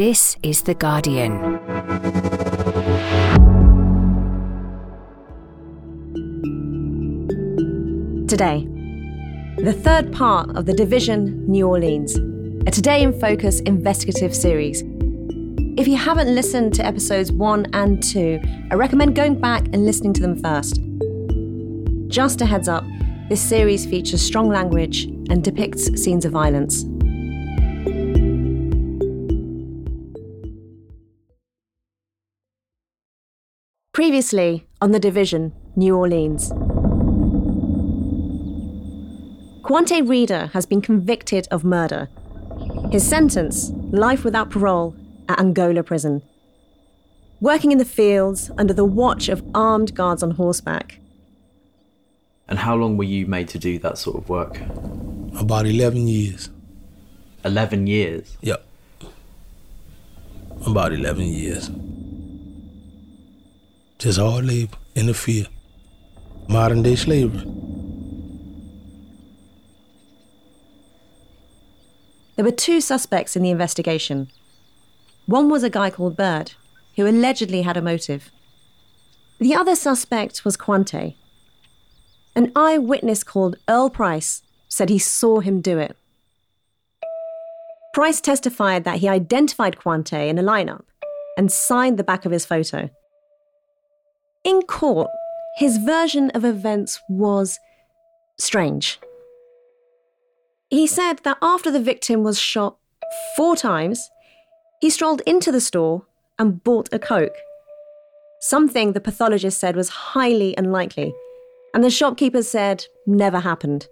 This is The Guardian. Today, the third part of the Division New Orleans, a Today in Focus investigative series. If you haven't listened to episodes one and two, I recommend going back and listening to them first. Just a heads up, this series features strong language and depicts scenes of violence. Previously on The Division, New Orleans. Quante Reeder has been convicted of murder. His sentence life without parole at Angola prison. Working in the fields under the watch of armed guards on horseback. And how long were you made to do that sort of work? About 11 years. 11 years? Yep. About 11 years. Just hard labor in the field. Modern day slavery. There were two suspects in the investigation. One was a guy called Bird, who allegedly had a motive. The other suspect was Quante. An eyewitness called Earl Price said he saw him do it. Price testified that he identified Quante in a lineup and signed the back of his photo. In court, his version of events was strange. He said that after the victim was shot four times, he strolled into the store and bought a Coke. Something the pathologist said was highly unlikely, and the shopkeeper said never happened.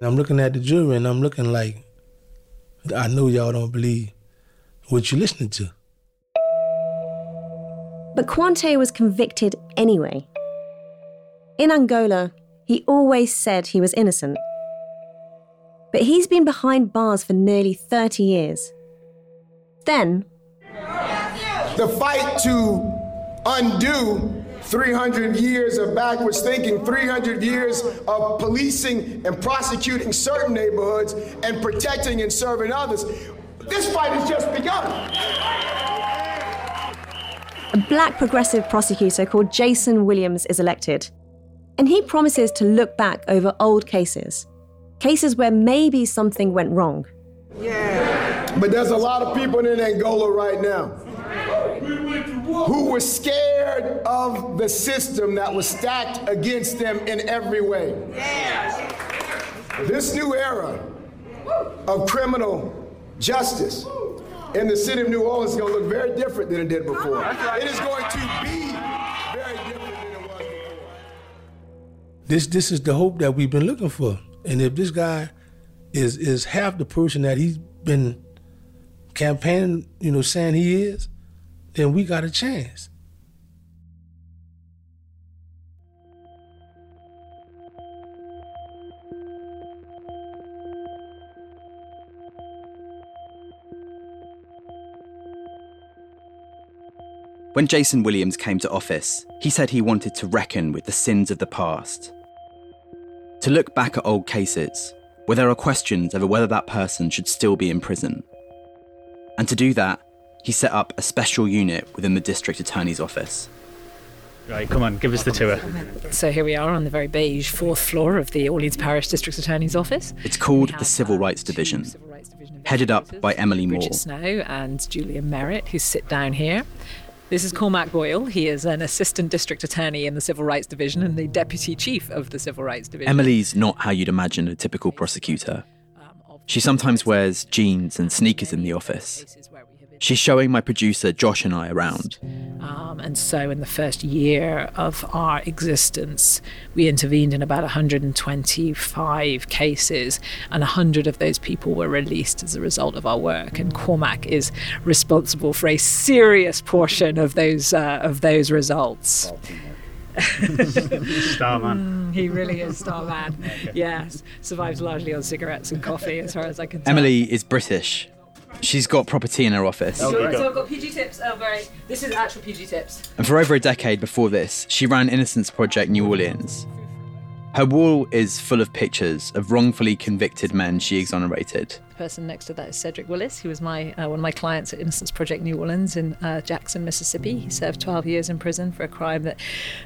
I'm looking at the jury and I'm looking like, I know y'all don't believe what you're listening to. But Quante was convicted anyway. In Angola, he always said he was innocent. But he's been behind bars for nearly 30 years. Then, the fight to undo 300 years of backwards thinking, 300 years of policing and prosecuting certain neighborhoods and protecting and serving others. This fight has just begun. A black progressive prosecutor called Jason Williams is elected. And he promises to look back over old cases, cases where maybe something went wrong. Yeah. But there's a lot of people in Angola right now who were scared of the system that was stacked against them in every way. This new era of criminal justice in the city of New Orleans is going to look very different than it did before. It is going to be very different than it was before. This this is the hope that we've been looking for. And if this guy is is half the person that he's been campaigning, you know, saying he is, then we got a chance. When Jason Williams came to office, he said he wanted to reckon with the sins of the past. To look back at old cases where there are questions over whether that person should still be in prison. And to do that, he set up a special unit within the district attorney's office. Right, come on, give us the tour. So here we are on the very beige fourth floor of the Orleans Parish District Attorney's office. It's called the uh, Civil Rights Division, headed up by Emily Maw. Bridget Snow and Julia Merritt, who sit down here. This is Cormac Boyle. He is an assistant district attorney in the Civil Rights Division and the deputy chief of the Civil Rights Division. Emily's not how you'd imagine a typical prosecutor. Um, she sometimes wears jeans and sneakers in the office. She's showing my producer Josh and I around. Um, and so, in the first year of our existence, we intervened in about 125 cases, and 100 of those people were released as a result of our work. And Cormac is responsible for a serious portion of those uh, of those results. Starman. Mm, he really is Starman. okay. Yes, survives largely on cigarettes and coffee, as far as I can tell. Emily is British. She's got property in her office. Oh, so, so I've got PG Tips. Oh, very. This is actual PG Tips. And for over a decade before this, she ran Innocence Project New Orleans. Her wall is full of pictures of wrongfully convicted men she exonerated. The person next to that is Cedric Willis. He was my uh, one of my clients at Innocence Project New Orleans in uh, Jackson, Mississippi. He served 12 years in prison for a crime that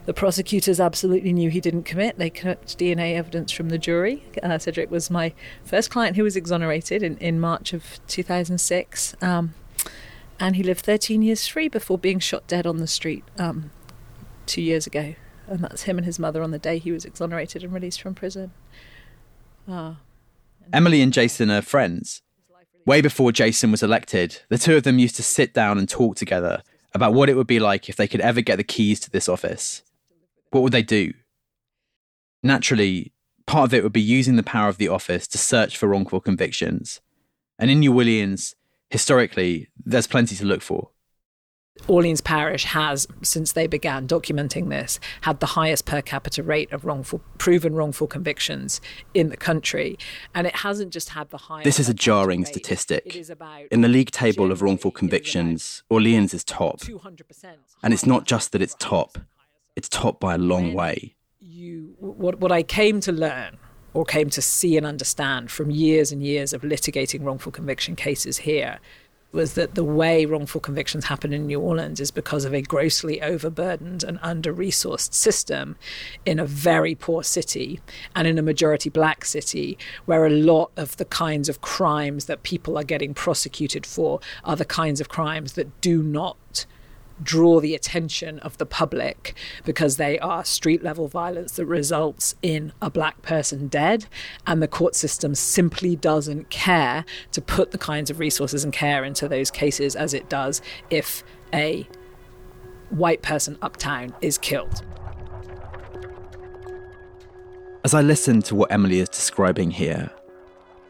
the prosecutors absolutely knew he didn't commit. They kept DNA evidence from the jury. Uh, Cedric was my first client who was exonerated in, in March of 2006. Um, and he lived 13 years free before being shot dead on the street um, two years ago and that's him and his mother on the day he was exonerated and released from prison. Ah. Emily and Jason are friends. Way before Jason was elected, the two of them used to sit down and talk together about what it would be like if they could ever get the keys to this office. What would they do? Naturally, part of it would be using the power of the office to search for wrongful convictions. And in New Orleans, historically, there's plenty to look for. Orleans Parish has, since they began documenting this, had the highest per capita rate of wrongful, proven wrongful convictions in the country. And it hasn't just had the highest. This is a jarring statistic. In the league table of wrongful convictions, Orleans is top. And it's not just that it's top, it's top by a long way. You, what, what I came to learn or came to see and understand from years and years of litigating wrongful conviction cases here was that the way wrongful convictions happen in New Orleans is because of a grossly overburdened and under resourced system in a very poor city and in a majority black city where a lot of the kinds of crimes that people are getting prosecuted for are the kinds of crimes that do not draw the attention of the public because they are street level violence that results in a black person dead. And the court system simply doesn't care to put the kinds of resources and care into those cases as it does if a white person uptown is killed. As I listen to what Emily is describing here,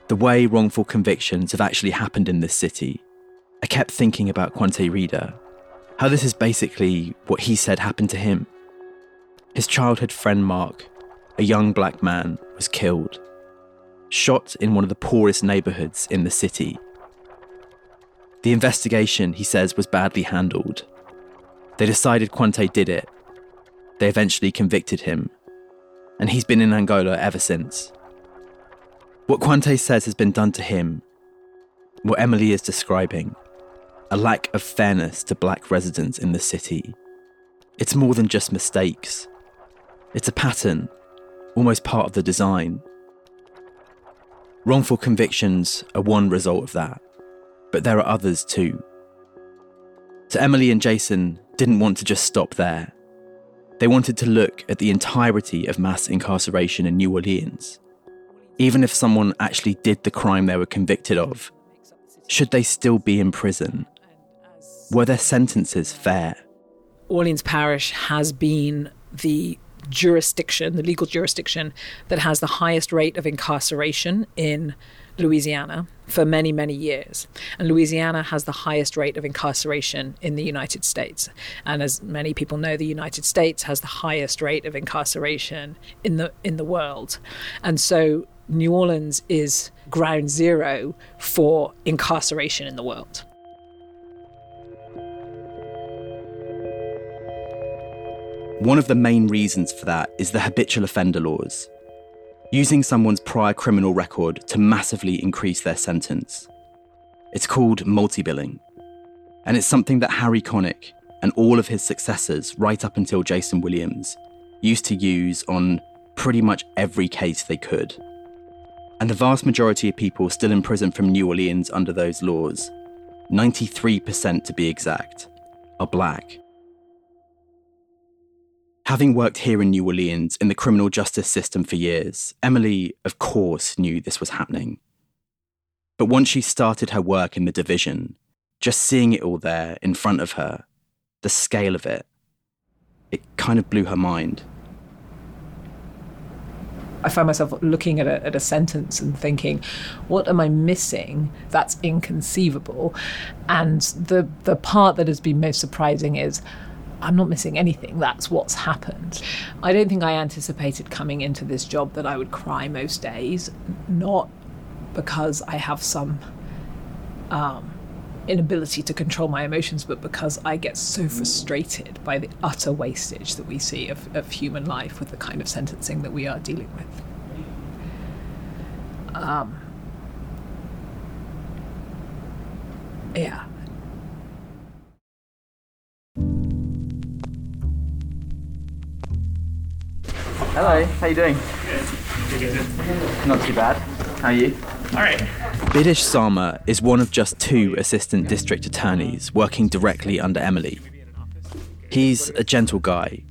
the way wrongful convictions have actually happened in this city, I kept thinking about Quante Reeder how this is basically what he said happened to him. His childhood friend Mark, a young black man, was killed, shot in one of the poorest neighborhoods in the city. The investigation, he says, was badly handled. They decided Quante did it. They eventually convicted him, and he's been in Angola ever since. What Quante says has been done to him, what Emily is describing, a lack of fairness to black residents in the city. It's more than just mistakes, it's a pattern, almost part of the design. Wrongful convictions are one result of that, but there are others too. So Emily and Jason didn't want to just stop there. They wanted to look at the entirety of mass incarceration in New Orleans. Even if someone actually did the crime they were convicted of, should they still be in prison? Were their sentences fair? Orleans Parish has been the jurisdiction, the legal jurisdiction, that has the highest rate of incarceration in Louisiana for many, many years. And Louisiana has the highest rate of incarceration in the United States. And as many people know, the United States has the highest rate of incarceration in the in the world. And so New Orleans is ground zero for incarceration in the world. One of the main reasons for that is the habitual offender laws, using someone's prior criminal record to massively increase their sentence. It's called multi billing, and it's something that Harry Connick and all of his successors, right up until Jason Williams, used to use on pretty much every case they could. And the vast majority of people still in prison from New Orleans under those laws, 93% to be exact, are black. Having worked here in New Orleans in the criminal justice system for years, Emily, of course, knew this was happening. But once she started her work in the division, just seeing it all there in front of her, the scale of it, it kind of blew her mind. I find myself looking at a, at a sentence and thinking, what am I missing that's inconceivable? And the, the part that has been most surprising is I'm not missing anything. That's what's happened. I don't think I anticipated coming into this job that I would cry most days, not because I have some um, inability to control my emotions, but because I get so frustrated by the utter wastage that we see of, of human life with the kind of sentencing that we are dealing with. Um, yeah. Hello, how you doing? Not too bad. How are you? All right. Bidish Sarma is one of just two assistant district attorneys working directly under Emily. He's a gentle guy,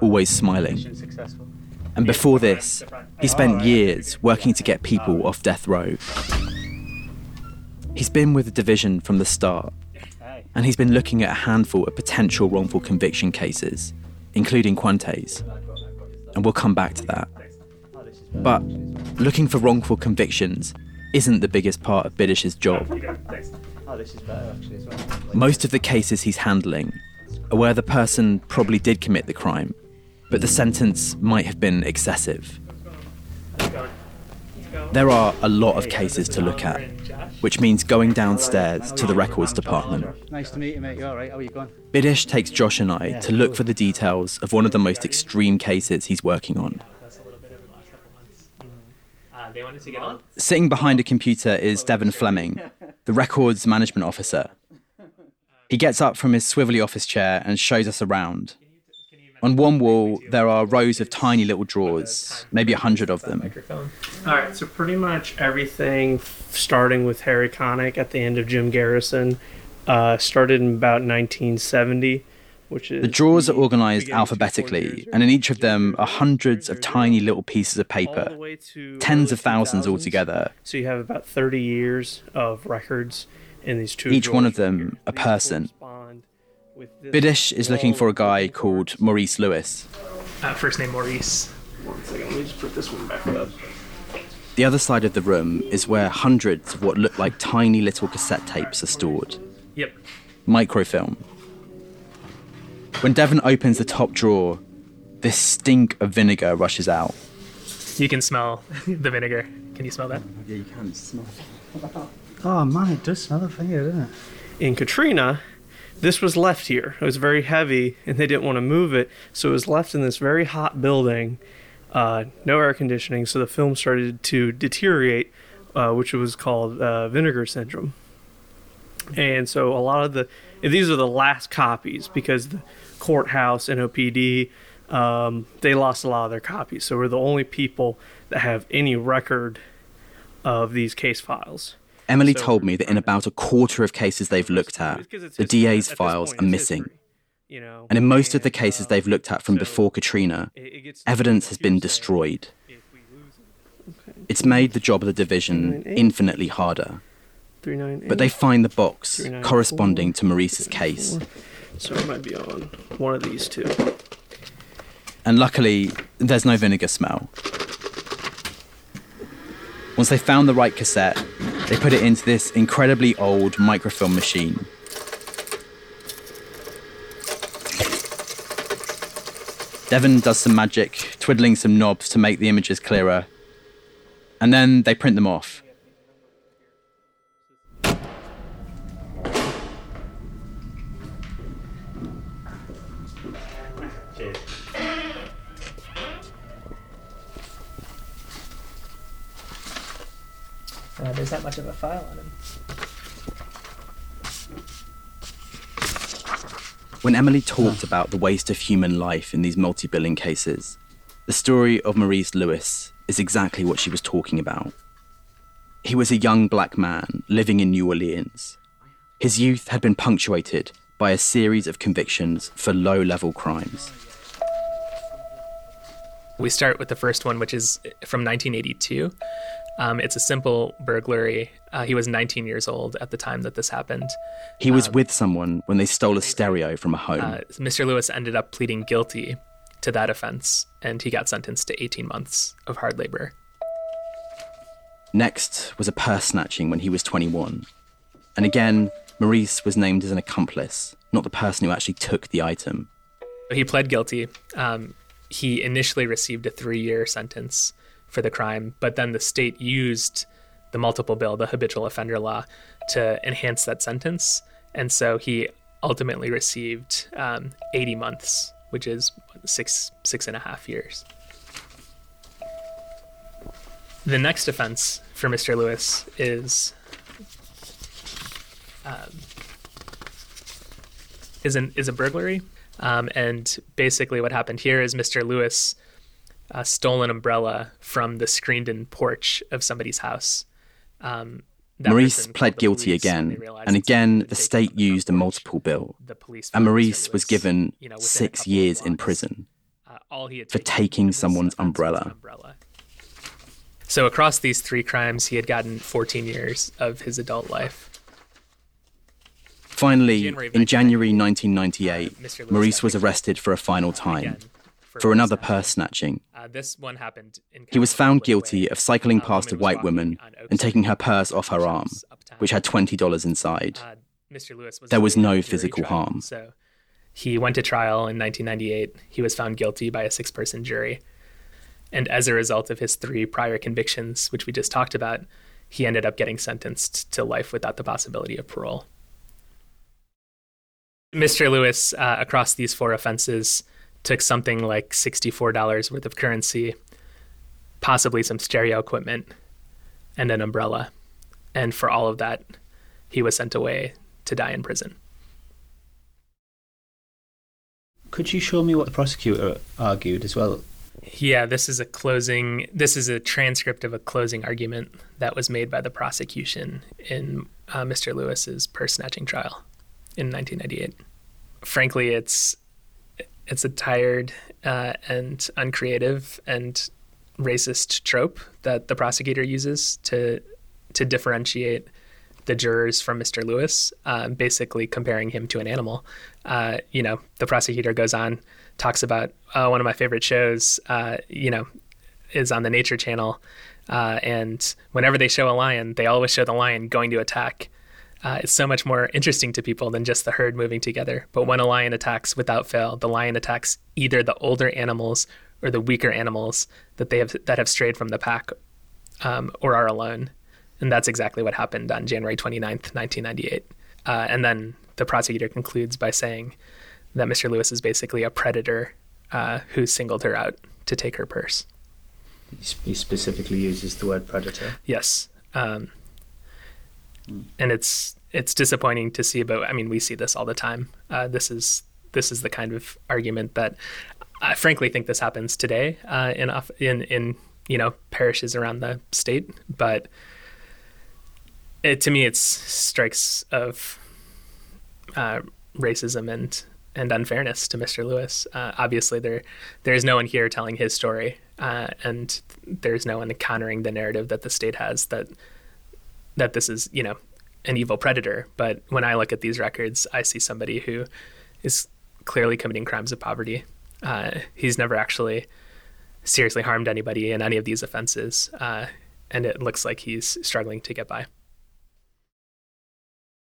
always smiling. And before this, he spent years working to get people off death row. He's been with the division from the start, and he's been looking at a handful of potential wrongful conviction cases, including Quante's. And we'll come back to that. But looking for wrongful convictions isn't the biggest part of Bidish's job. Most of the cases he's handling are where the person probably did commit the crime, but the sentence might have been excessive. There are a lot of cases to look at, which means going downstairs to the records department. Nice to meet you, mate. You all right? How are you going? Bidish takes Josh and I to look for the details of one of the most extreme cases he's working on. Mm-hmm. they wanted to get on. Sitting behind a computer is Devon Fleming, the records management officer. He gets up from his swivelly office chair and shows us around. On one wall, there are rows of tiny little drawers, maybe a hundred of them. All right, so pretty much everything, starting with Harry Connick at the end of Jim Garrison, uh, started in about 1970, which is The drawers are organized beginning two, four alphabetically, and in each of them are hundreds of tiny little pieces of paper, tens of thousands altogether. So you have about 30 years of records in these two. Each one of them a person. Correspond with Bidish is looking for a guy called Maurice Lewis. Uh, first name Maurice. One second, let me just put this one back up. The other side of the room is where hundreds of what look like tiny little cassette tapes are stored. Yep. Microfilm. When Devon opens the top drawer, this stink of vinegar rushes out. You can smell the vinegar. Can you smell that? Yeah, you can smell. Oh man, it does smell of finger, doesn't it? in Katrina, this was left here. It was very heavy, and they didn't want to move it, so it was left in this very hot building, uh, no air conditioning. So the film started to deteriorate, uh, which was called uh, vinegar syndrome. And so a lot of the and these are the last copies because the courthouse, NOPD, um, they lost a lot of their copies. So we're the only people that have any record of these case files. Emily So- told me that in about a quarter of cases they've looked at, the. DA's files point, are missing. you know, And in most of the cases uh, they've looked at from so before Katrina, it- it gets to evidence has been destroyed. if we lose it. Okay. It's made the job of the division infinitely harder. But they find the box corresponding to Maurice's case. 394. So it might be on one of these two. And luckily, there's no vinegar smell. Once they found the right cassette, they put it into this incredibly old microfilm machine. Devon does some magic, twiddling some knobs to make the images clearer. And then they print them off. When Emily talked about the waste of human life in these multi billing cases, the story of Maurice Lewis is exactly what she was talking about. He was a young black man living in New Orleans. His youth had been punctuated by a series of convictions for low level crimes. We start with the first one, which is from 1982. Um, it's a simple burglary. Uh, he was 19 years old at the time that this happened. He was with someone when they stole a stereo from a home. Uh, Mr. Lewis ended up pleading guilty to that offense, and he got sentenced to 18 months of hard labor. Next was a purse snatching when he was 21. And again, Maurice was named as an accomplice, not the person who actually took the item. He pled guilty. Um, he initially received a three year sentence for the crime, but then the state used the multiple bill, the habitual offender law, to enhance that sentence. And so he ultimately received um, 80 months, which is six six and a half years. The next offense for Mr. Lewis is um, is an is a burglary, um, and basically what happened here is Mr. Lewis uh, stolen umbrella from the screened-in porch of somebody's house. Um, Maurice pled guilty again, and again the state used a multiple bill, and. Maurice was given you know, six years in prison. Uh, all he had for taking someone's offense was an umbrella. umbrella. So across these three crimes, he had gotten 14 years of his adult life. Finally, in January 1998, 1998, uh, Maurice was arrested for a final time for another purse snatching. Uh, this one happened in He was kind of a found guilty of cycling Uh, past a white woman and taking her purse off her arm, which had $20 inside. Uh, Mr. Lewis was There was no physical trial, harm. So he went to trial in 1998. He was found guilty by a six-person jury, and as a result of his three prior convictions, which we just talked about, he ended up getting sentenced to life without the possibility of parole. Mr. Lewis, uh, across these four offenses, took something like $64 worth of currency, possibly some stereo equipment, and an umbrella. And for all of that, he was sent away to die in prison. Could you show me what the prosecutor argued as well? Yeah, this is a closing. This is a transcript of a closing argument that was made by the prosecution in uh, Mr. Lewis's purse snatching trial in 1998. Frankly, it's it's a tired uh, and uncreative and racist trope that the prosecutor uses to to differentiate the jurors from Mr. Lewis, uh, basically comparing him to an animal. Uh, you know, the prosecutor goes on, talks about uh, one of my favorite shows, uh, you know, is on the Nature Channel. Uh, and whenever they show a lion, they always show the lion going to attack. Uh, it's so much more interesting to people than just the herd moving together. But when a lion attacks without fail, the lion attacks either the older animals or the weaker animals that they have that have strayed from the pack um, or are alone. And that's exactly what happened on January 29th, 1998. Uh, and then the prosecutor concludes by saying that Mr. Lewis is basically a predator uh, who singled her out to take her purse. He specifically uses the word predator. Yes. Um, and it's it's disappointing to see, but I mean, we see this all the time. Uh, this is this is the kind of argument that I frankly think this happens today uh, in in in you know parishes around the state, but it, to me, it's strikes of uh, racism and and unfairness to Mr. Lewis. Uh, obviously, there there is no one here telling his story, uh, and there's no one countering the narrative that the state has that that this is you know an evil predator. But when I look at these records, I see somebody who is clearly committing crimes of poverty. Uh, he's never actually seriously harmed anybody in any of these offenses, uh, and it looks like he's struggling to get by.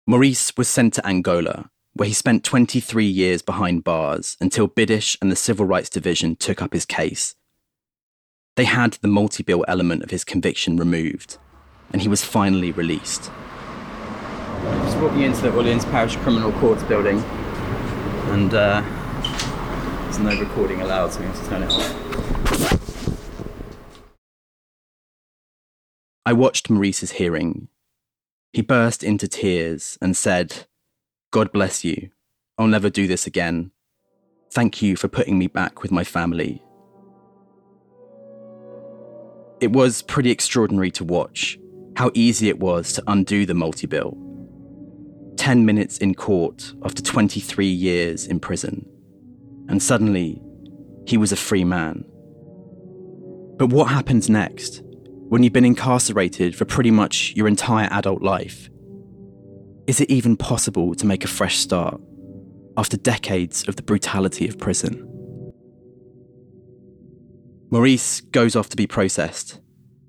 Maurice was sent to Angola, where he spent 23 years behind bars until Bidish and the Civil Rights Division took up his case. They had the multi bill element of his conviction removed, and he was finally released. Just walking into the Orleans Parish Criminal Courts building, and uh, there's no recording allowed, so we have to turn it off. I watched Maurice's hearing. He burst into tears and said, God bless you. I'll never do this again. Thank you for putting me back with my family. It was pretty extraordinary to watch how easy it was to undo the multi bill. 10 minutes in court after 23 years in prison. And suddenly, he was a free man. But what happens next when you've been incarcerated for pretty much your entire adult life? Is it even possible to make a fresh start after decades of the brutality of prison? Maurice goes off to be processed,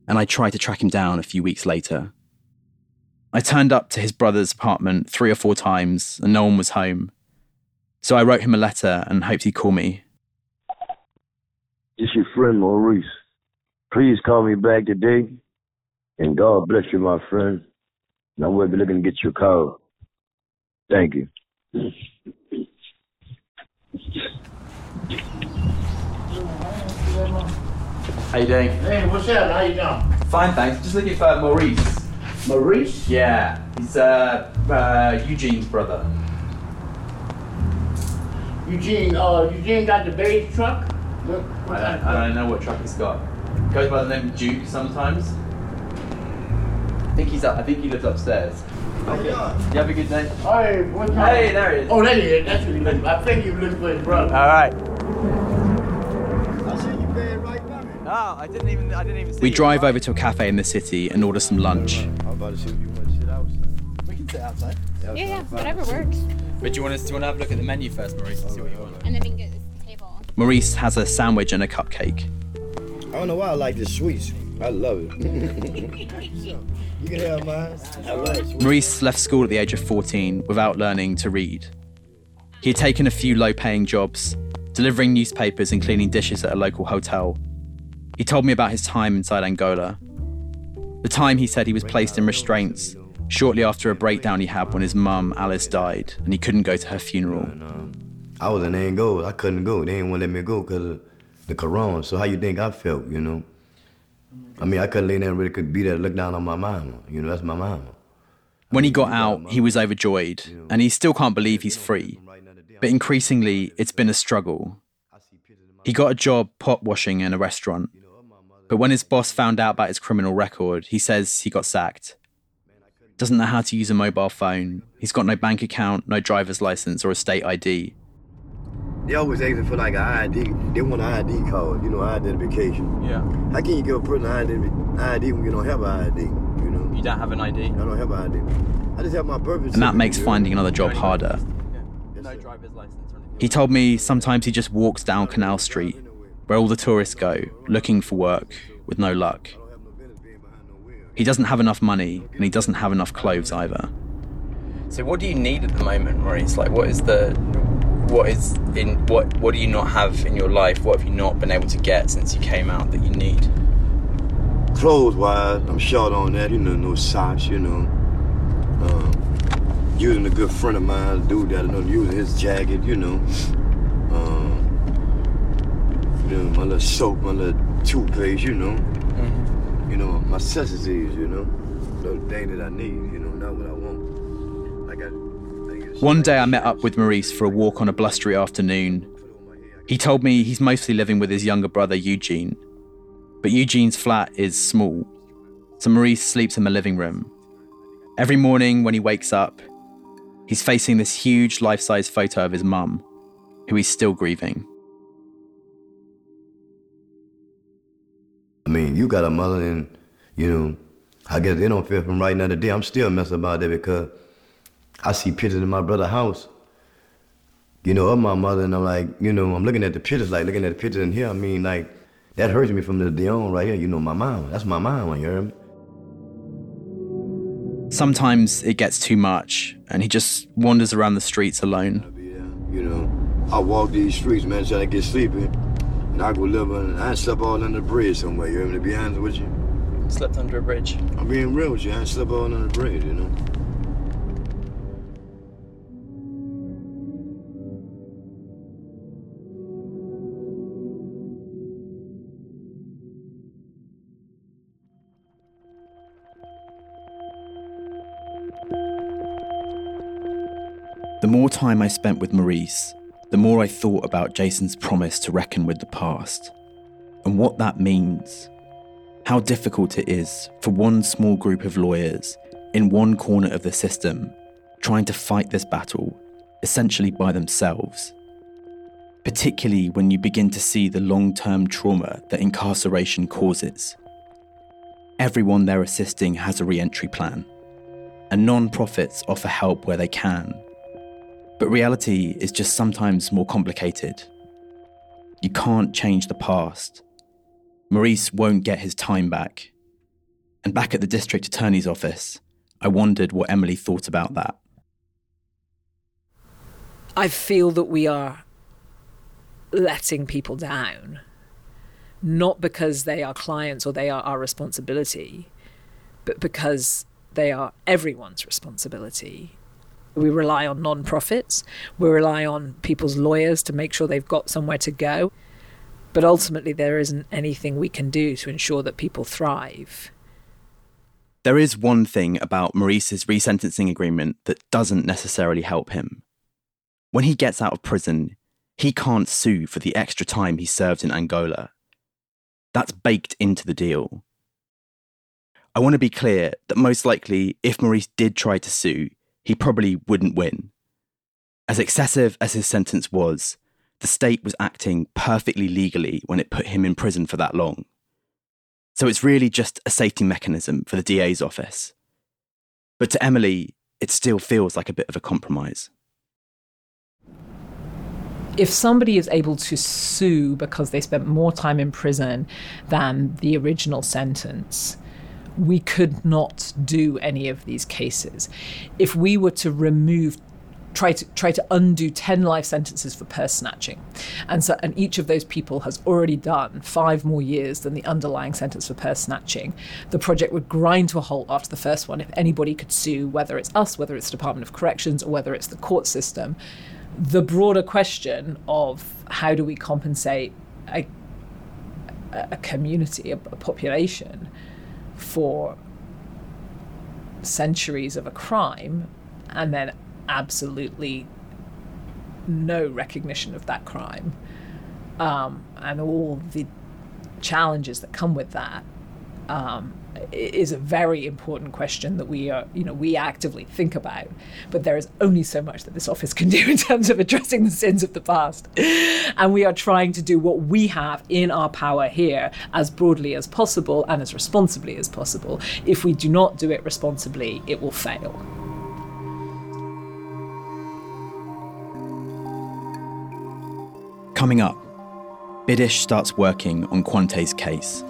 and I tried to track him down a few weeks later. I turned up to his brother's apartment three or four times, and no one was home. So I wrote him a letter and hoped he'd call me. It's your friend Maurice. Please call me back today. And God bless you, my friend. And I will be looking to get you a call. Thank you. How you doing? Hey, what's up? How you doing? Fine, thanks. Just looking for Maurice. Maurice? Yeah, he's uh, uh, Eugene's brother. Eugene, uh, Eugene got the beige truck? Look, I don't, I don't know what truck he's got. Goes by the name Duke sometimes. I think he's up. I think he lives upstairs. Okay. You have a good day. Hey? Hey, there he is. Oh, there he is. That's what he looking for. I think he was looking for his brother. All right. I see you paying right by me. Oh, I didn't even. I didn't even see. We you. drive over to a cafe in the city and order some lunch. I'm about to see if you want to sit outside. We can sit outside. Yeah, yeah, whatever works. But do you want us? Do you want to have a look at the menu first, Maurice, and see what you want? And then we can get this table. Maurice has a sandwich and a cupcake. I don't know why I like this sweets. I love it. you can have mine. I love it. Maurice left school at the age of 14 without learning to read. He had taken a few low paying jobs, delivering newspapers and cleaning dishes at a local hotel. He told me about his time inside Angola. The time he said he was placed in restraints shortly after a breakdown he had when his mum, Alice, died and he couldn't go to her funeral. I was in Angola. I couldn't go. They didn't want to let me go because of the corona. So how you think I felt, you know? I mean, I couldn't lay there and really could be there to look down on my mama. You know, that's my mama. When he got out, he was overjoyed, and he still can't believe he's free. But increasingly, it's been a struggle. He got a job pot washing in a restaurant. But when his boss found out about his criminal record, he says he got sacked. Doesn't know how to use a mobile phone. He's got no bank account, no driver's license, or a state ID. They always asking for like an ID. They want an ID card, you know, identification. Yeah. How can you give a person an ID when you don't have an ID? You know, You don't have an ID? I don't have an ID. I just have my birth And that makes certificate. finding another job harder. No driver's license or anything. He told me sometimes he just walks down Canal Street, where all the tourists go, looking for work, with no luck. He doesn't have enough money, and he doesn't have enough clothes either. So what do you need at the moment, Maurice? Like what is the what is in what what do you not have in your life? What have you not been able to get since you came out that you need? Clothes wise, I'm short on that. You know, no socks. You know, um, using a good friend of mine, a dude that I know, using his jacket. You know, um, you know, my little soap, my little toothpaste. You know, mm-hmm. you know, my necessities. You know, little thing that I need. You know, not what I want. I got. One day I met up with Maurice for a walk on a blustery afternoon. He told me he's mostly living with his younger brother Eugene. But Eugene's flat is small, so Maurice sleeps in the living room. Every morning when he wakes up, he's facing this huge life size photo of his mum, who he's still grieving. I mean, you got a mother, and you know, I guess they don't feel from right now today. I'm still messing about that because I see pictures in my brother's house, you know, of my mother, and I'm like, you know, I'm looking at the pictures, like looking at the pictures in here. I mean, like, that hurts me from the Dion right here. You know, my mom. That's my mom. You hear me? Sometimes it gets too much, and he just wanders around the streets alone. You know, I walk these streets, man, trying to get sleepy, and I go live on. I slept all under the bridge somewhere. You hear me? To be honest with you, Slept under a bridge. I'm being real with you. I slept all under the bridge. You know. The more time I spent with Maurice, the more I thought about Jason's promise to reckon with the past and what that means. How difficult it is for one small group of lawyers in one corner of the system trying to fight this battle essentially by themselves. Particularly when you begin to see the long term trauma that incarceration causes. Everyone they're assisting has a re entry plan, and non profits offer help where they can. But reality is just sometimes more complicated. You can't change the past. Maurice won't get his time back. And back at the district attorney's office, I wondered what Emily thought about that. I feel that we are letting people down, not because they are clients or they are our responsibility, but because they are everyone's responsibility. We rely on non-profits. We rely on people's lawyers to make sure they've got somewhere to go. But ultimately, there isn't anything we can do to ensure that people thrive. There is one thing about Maurice's resentencing agreement that doesn't necessarily help him. When he gets out of prison, he can't sue for the extra time he served in Angola. That's baked into the deal. I want to be clear that most likely, if Maurice did try to sue, he probably wouldn't win. As excessive as his sentence was, the state was acting perfectly legally when it put him in prison for that long. So it's really just a safety mechanism for the DA's office. But to Emily, it still feels like a bit of a compromise. If somebody is able to sue because they spent more time in prison than the original sentence, we could not do any of these cases. If we were to remove try to try to undo 10 life sentences for purse snatching and so and each of those people has already done five more years than the underlying sentence for purse snatching the project would grind to a halt after the first one if anybody could sue whether it's us whether it's the department of corrections or whether it's the court system the broader question of how do we compensate a, a community a, a population for centuries of a crime and then absolutely no recognition of that crime. Um, and all the challenges that come with that um, is a very important question that we are, you know, we actively think about. But there is only so much that this office can do in terms of addressing the sins of the past, and we are trying to do what we have in our power here as broadly as possible and as responsibly as possible. If we do not do it responsibly, it will fail. Coming up, Bidish starts working on Quante's case.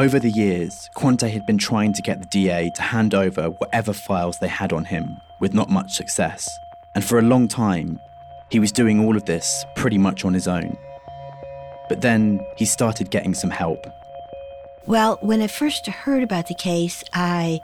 Over the years, Quante had been trying to get the DA to hand over whatever files they had on him, with not much success. And for a long time, he was doing all of this pretty much on his own. But then he started getting some help. Well, when I first heard about the case, I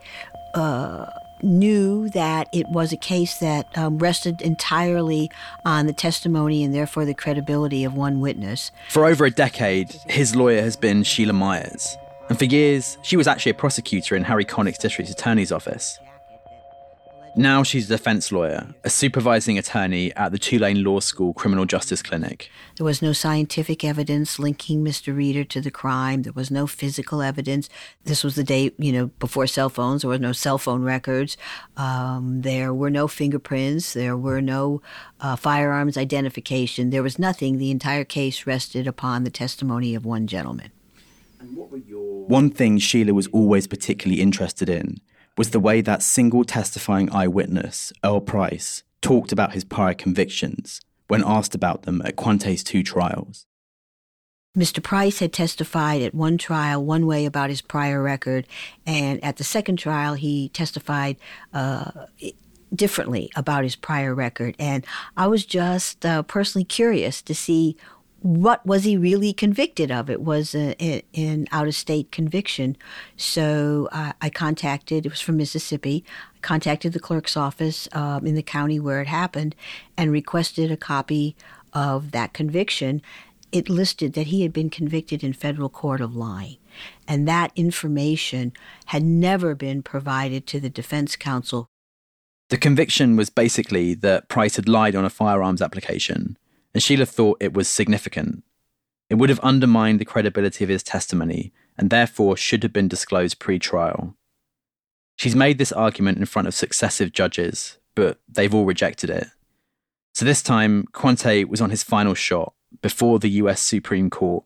uh, knew that it was a case that um, rested entirely on the testimony and therefore the credibility of one witness. For over a decade, his lawyer has been Sheila Myers. And for years, she was actually a prosecutor in Harry Connick's district attorney's office. Now she's a defense lawyer, a supervising attorney at the Tulane Law School Criminal Justice Clinic. There was no scientific evidence linking Mr. Reeder to the crime. There was no physical evidence. This was the day, you know, before cell phones. There were no cell phone records. Um, there were no fingerprints. There were no uh, firearms identification. There was nothing. The entire case rested upon the testimony of one gentleman. One thing Sheila was always particularly interested in was the way that single testifying eyewitness, Earl Price, talked about his prior convictions when asked about them at Quante's two trials. Mr. Price had testified at one trial one way about his prior record, and at the second trial, he testified uh, differently about his prior record. And I was just uh, personally curious to see what was he really convicted of? It was a, an out of state conviction. So uh, I contacted, it was from Mississippi, I contacted the clerk's office um, in the county where it happened and requested a copy of that conviction. It listed that he had been convicted in federal court of lying. And that information had never been provided to the defense counsel. The conviction was basically that Price had lied on a firearms application and Sheila thought it was significant. It would have undermined the credibility of his testimony and therefore should have been disclosed pre trial. She's made this argument in front of successive judges, but they've all rejected it. So this time, Quante was on his final shot before the US Supreme Court.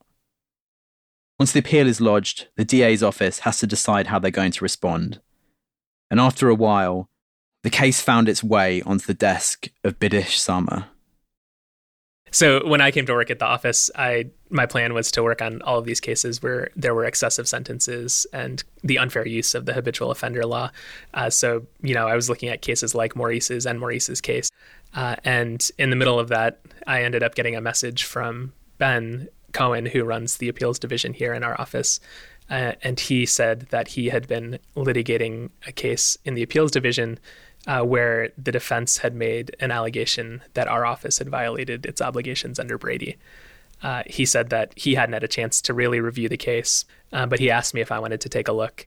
Once the appeal is lodged, the DA's office has to decide how they're going to respond. And after a while, the case found its way onto the desk of Bidish Sarma. So when I came to work at the office, I my plan was to work on all of these cases where there were excessive sentences and the unfair use of the habitual offender law. Uh, so you know, I was looking at cases like Maurice's and Maurice's case, uh, and in the middle of that, I ended up getting a message from Ben Cohen, who runs the appeals division here in our office. Uh, and he said that he had been litigating a case in the appeals division uh, where the defense had made an allegation that our office had violated its obligations under Brady. Uh, he said that he hadn't had a chance to really review the case, uh, but he asked me if I wanted to take a look.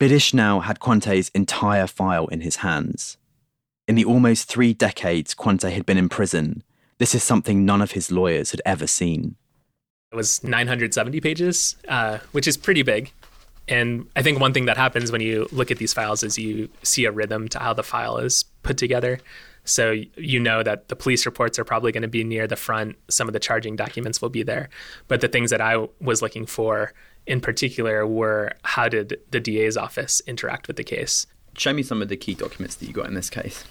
Bidish now had Quante's entire file in his hands. In the almost three decades Quante had been in prison, this is something none of his lawyers had ever seen. It was 970 pages, uh, which is pretty big. And I think one thing that happens when you look at these files is you see a rhythm to how the file is put together. So you know that the police reports are probably going to be near the front. Some of the charging documents will be there. But the things that I was looking for in particular were how did the DA's office interact with the case? Show me some of the key documents that you got in this case.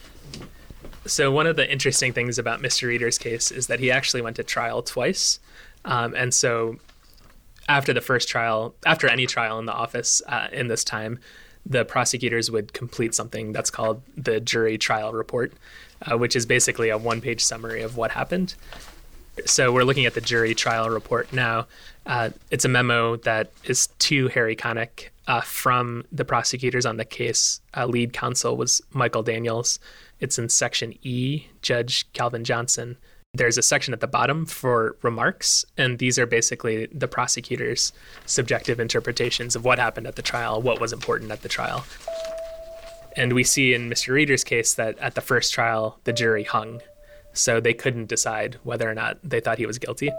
So, one of the interesting things about Mr. Reeder's case is that he actually went to trial twice. Um, and so, after the first trial, after any trial in the office uh, in this time, the prosecutors would complete something that's called the jury trial report, uh, which is basically a one page summary of what happened. So, we're looking at the jury trial report now. Uh, it's a memo that is to Harry Connick uh, from the prosecutors on the case. Uh, lead counsel was Michael Daniels. It's in section E, Judge Calvin Johnson. There's a section at the bottom for remarks, and these are basically the prosecutor's subjective interpretations of what happened at the trial, what was important at the trial. And we see in Mr. Reeder's case that at the first trial, the jury hung. So they couldn't decide whether or not they thought he was guilty.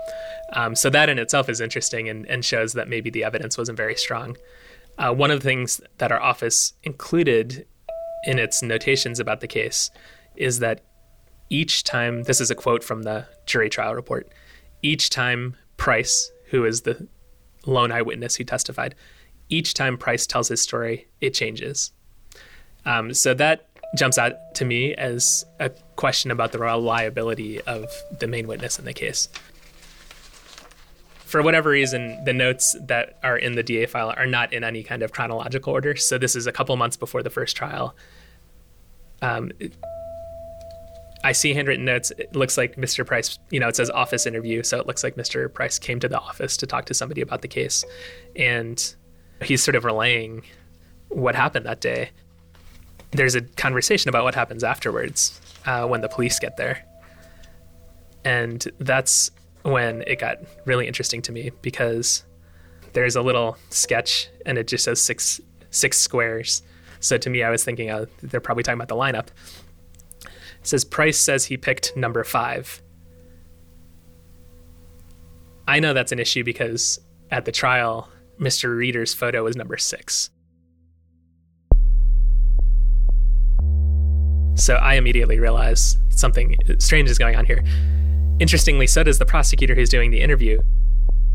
Um, so that in itself is interesting and, and, shows that maybe the evidence wasn't very strong. Uh, one of the things that our office included in its notations about the case is that each time, this is a quote from the jury trial report, each time Price, who is the lone eyewitness who testified, each time Price tells his story, it changes. Um, so that jumps out to me as a question about the reliability of the main witness in the case. For whatever reason, the notes that are in the DA file are not in any kind of chronological order. So this is a couple months before the first trial. Um, I see handwritten notes. It looks like Mr. Price, you know, it says office interview. So it looks like Mr. Price came to the office to talk to somebody about the case. And he's sort of relaying what happened that day. There's a conversation about what happens afterwards uh, when the police get there. And that's when it got really interesting to me because there's a little sketch and it just says six six squares. So to me, I was thinking uh, they're probably talking about the lineup. Says Price says he picked number five. I know that's an issue because at the trial, Mr. Reeder's photo was number six. So I immediately realize something strange is going on here. Interestingly, so does the prosecutor who's doing the interview.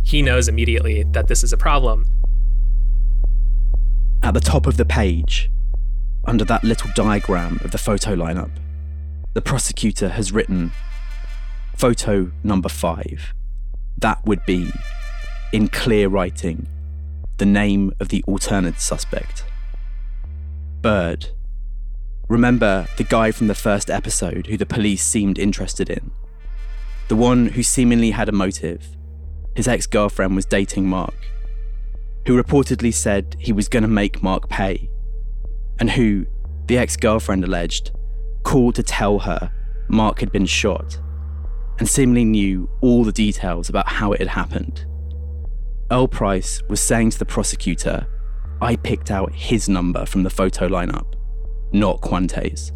He knows immediately that this is a problem. At the top of the page, under that little diagram of the photo lineup, the prosecutor has written photo number five. That would be, in clear writing, the name of the alternate suspect. Bird. Remember the guy from the first episode who the police seemed interested in? The one who seemingly had a motive. His ex girlfriend was dating Mark, who reportedly said he was going to make Mark pay, and who, the ex girlfriend alleged, called to tell her Mark had been shot and seemingly knew all the details about how it had happened. Earl Price was saying to the prosecutor, I picked out his number from the photo lineup, not Kuantay's.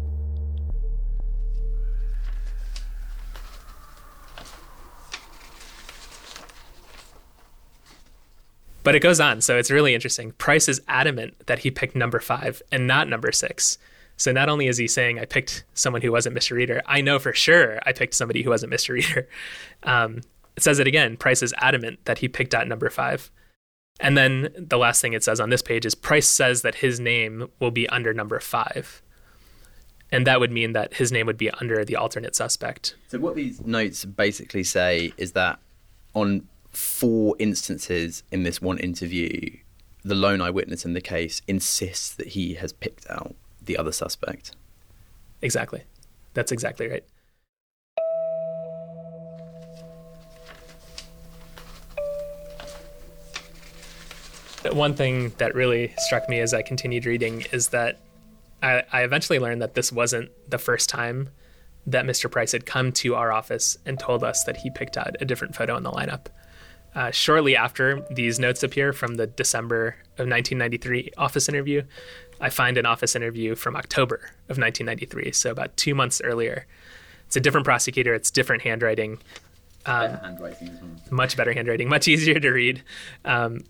But it goes on, so it's really interesting. Price is adamant that he picked number five and not number six. So not only is he saying I picked someone who wasn't Mr. Reeder, I know for sure I picked somebody who wasn't Mr. Reeder. Um, it says it again. Price is adamant that he picked out number five. And then the last thing it says on this page is Price says that his name will be under number five. And that would mean that his name would be under the alternate suspect. So, what these notes basically say is that on four instances in this one interview, the lone eyewitness in the case insists that he has picked out the other suspect. Exactly. That's exactly right. One thing that really struck me as I continued reading is that I, I eventually learned that this wasn't the first time that Mr. Price had come to our office and told us that he picked out a different photo in the lineup. Uh, shortly after these notes appear from the December of 1993 office interview, I find an office interview from October of 1993, so about two months earlier. It's a different prosecutor, it's different handwriting. Um, better handwriting. Much better handwriting, much easier to read. Um,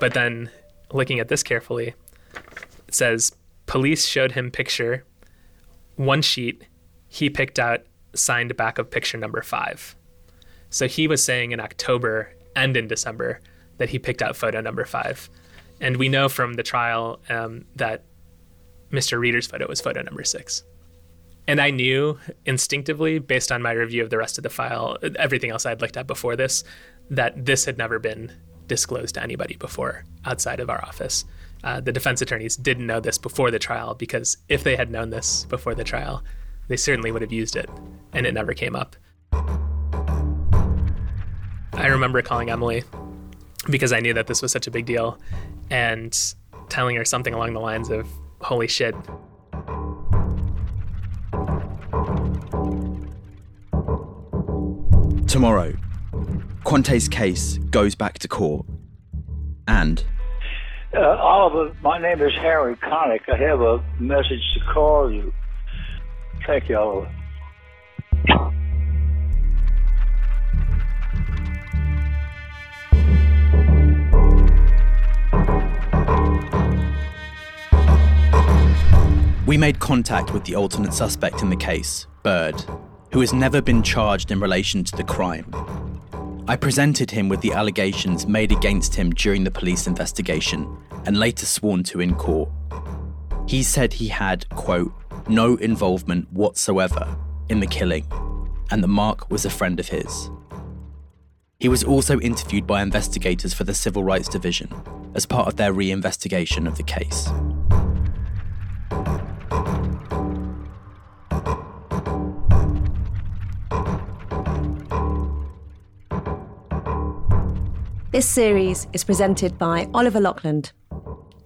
but then looking at this carefully, it says police showed him picture one sheet he picked out signed back of picture number five. So he was saying in October and in December that he picked out photo number five. And we know from the trial um, that Mr. Reeder's photo was photo number six. And I knew instinctively, based on my review of the rest of the file, everything else I'd looked at before this, that this had never been disclosed to anybody before outside of our office. Uh, the defense attorneys didn't know this before the trial because if they had known this before the trial, they certainly would have used it, and it never came up. I remember calling Emily because I knew that this was such a big deal and telling her something along the lines of, Holy shit. Tomorrow, Kuantay's case goes back to court. And. Uh, Oliver, my name is Harry Connick. I have a message to call you. Thank you, Oliver. We made contact with the alternate suspect in the case, Bird, who has never been charged in relation to the crime. I presented him with the allegations made against him during the police investigation and later sworn to in court. He said he had, quote, no involvement whatsoever in the killing, and that Mark was a friend of his. He was also interviewed by investigators for the Civil Rights Division as part of their re investigation of the case. This series is presented by Oliver Laughland.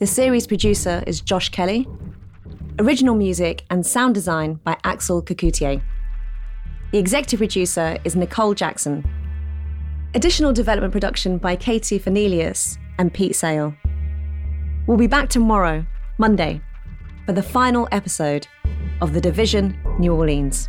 The series producer is Josh Kelly. Original music and sound design by Axel Kacoutié. The executive producer is Nicole Jackson. Additional development production by Katie Fernelius and Pete Sale. We'll be back tomorrow, Monday, for the final episode of The Division New Orleans.